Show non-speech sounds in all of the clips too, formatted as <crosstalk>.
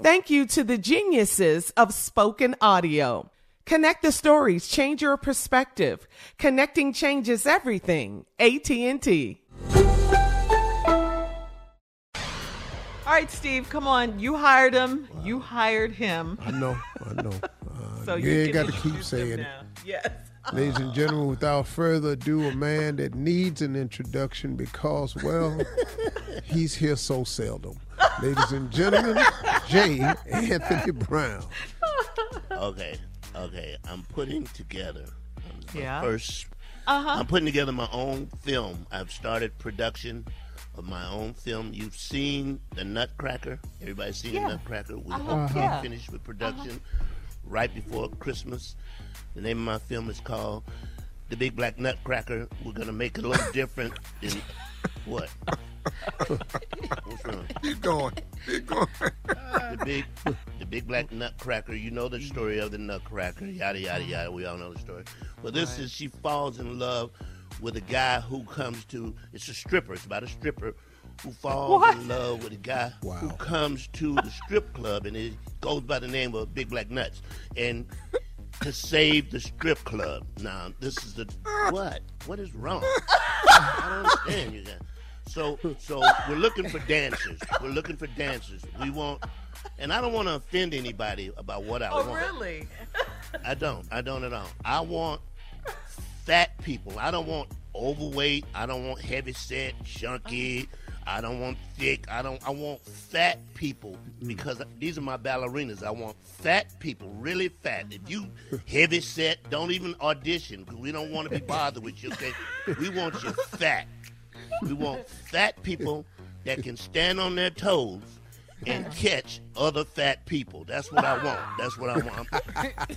Thank you to the geniuses of spoken audio. Connect the stories, change your perspective. Connecting changes everything. AT&T. All right, Steve, come on. You hired him. Wow. You hired him. I know. I know. <laughs> Uh, so you, you ain't got to keep saying it. Yes. Ladies and gentlemen, <laughs> without further ado, a man that needs an introduction because, well, <laughs> he's here so seldom. Ladies and gentlemen, J. Anthony Brown. Okay, okay. I'm putting together yeah. first. Uh-huh. I'm putting together my own film. I've started production of my own film. You've seen the Nutcracker. Everybody's seen yeah. the Nutcracker. We uh-huh. hope to yeah. finish with production uh-huh. right before Christmas. The name of my film is called The Big Black Nutcracker. We're gonna make it a little different in <laughs> what? <laughs> What's wrong? Keep going. Keep going. the big, the big black nutcracker. You know the story of the nutcracker. Yada yada yada. We all know the story. But this right. is she falls in love with a guy who comes to. It's a stripper. It's about a stripper who falls what? in love with a guy wow. who comes to the strip club and it goes by the name of Big Black Nuts and. To save the strip club. Now, this is the what? What is wrong? I don't understand you guys. So, so we're looking for dancers. We're looking for dancers. We want, and I don't want to offend anybody about what I oh, want. really? I don't. I don't at all. I want fat people. I don't want overweight. I don't want heavy set, chunky. I don't want thick. I don't. I want fat people because these are my ballerinas. I want fat people, really fat. If you heavy set, don't even audition because we don't want to be bothered with you. Okay, we want you fat. We want fat people that can stand on their toes and uh-huh. catch other fat people. That's what I want. That's what I want.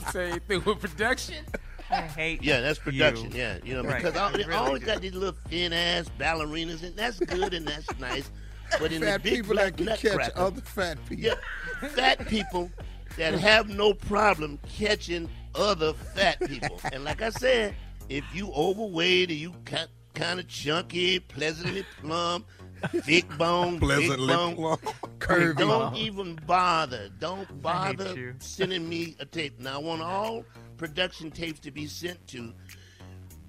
<laughs> Same thing with production. I hate. Yeah, that's production. You. Yeah, you know right. because I, really I always do. got these little thin ass ballerinas, and that's good and that's nice. But in fat the big people black that can catch nutcracker, other fat people. yeah, fat people that have no problem catching other fat people. And like I said, if you overweight and you got kind of chunky, pleasantly plump, thick bone, Pleasantly thick bone. plump, <laughs> curvy. Don't even bother. Don't bother sending me a tape. Now I want all production tapes to be sent to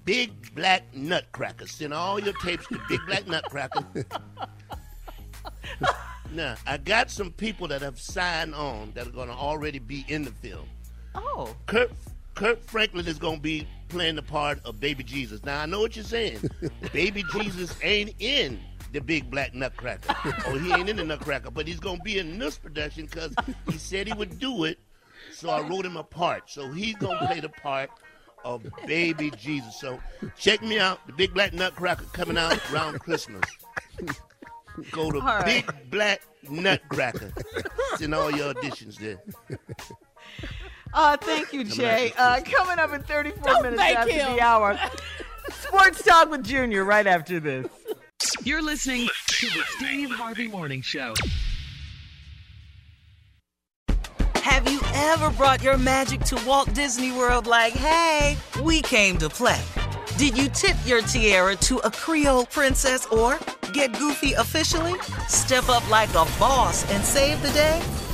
Big Black Nutcracker. Send all your tapes to Big Black Nutcracker. <laughs> now I got some people that have signed on that are going to already be in the film. Oh. Kirk Kirk Franklin is gonna be playing the part of Baby Jesus. Now I know what you're saying. <laughs> Baby Jesus ain't in the Big Black Nutcracker, oh, he ain't in the Nutcracker, but he's gonna be in this production because he said he would do it. So I wrote him a part. So he's gonna play the part of Baby Jesus. So check me out. The Big Black Nutcracker coming out around Christmas. Go to All right. Big Black Nutcracker. Send all your auditions there. Uh, thank you, Jay. Uh, coming up in 34 minutes after him. the hour. Sports Talk with Junior right after this. You're listening to the Steve Harvey Morning Show. Have you ever brought your magic to Walt Disney World like, hey, we came to play? Did you tip your tiara to a Creole princess or get goofy officially? Step up like a boss and save the day?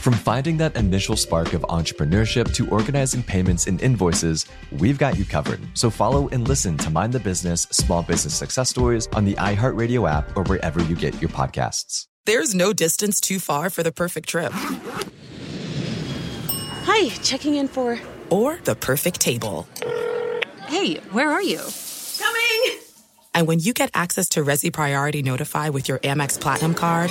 From finding that initial spark of entrepreneurship to organizing payments and invoices, we've got you covered. So follow and listen to Mind the Business Small Business Success Stories on the iHeartRadio app or wherever you get your podcasts. There's no distance too far for the perfect trip. Hi, checking in for. Or the perfect table. Hey, where are you? Coming! And when you get access to Resy Priority Notify with your Amex Platinum card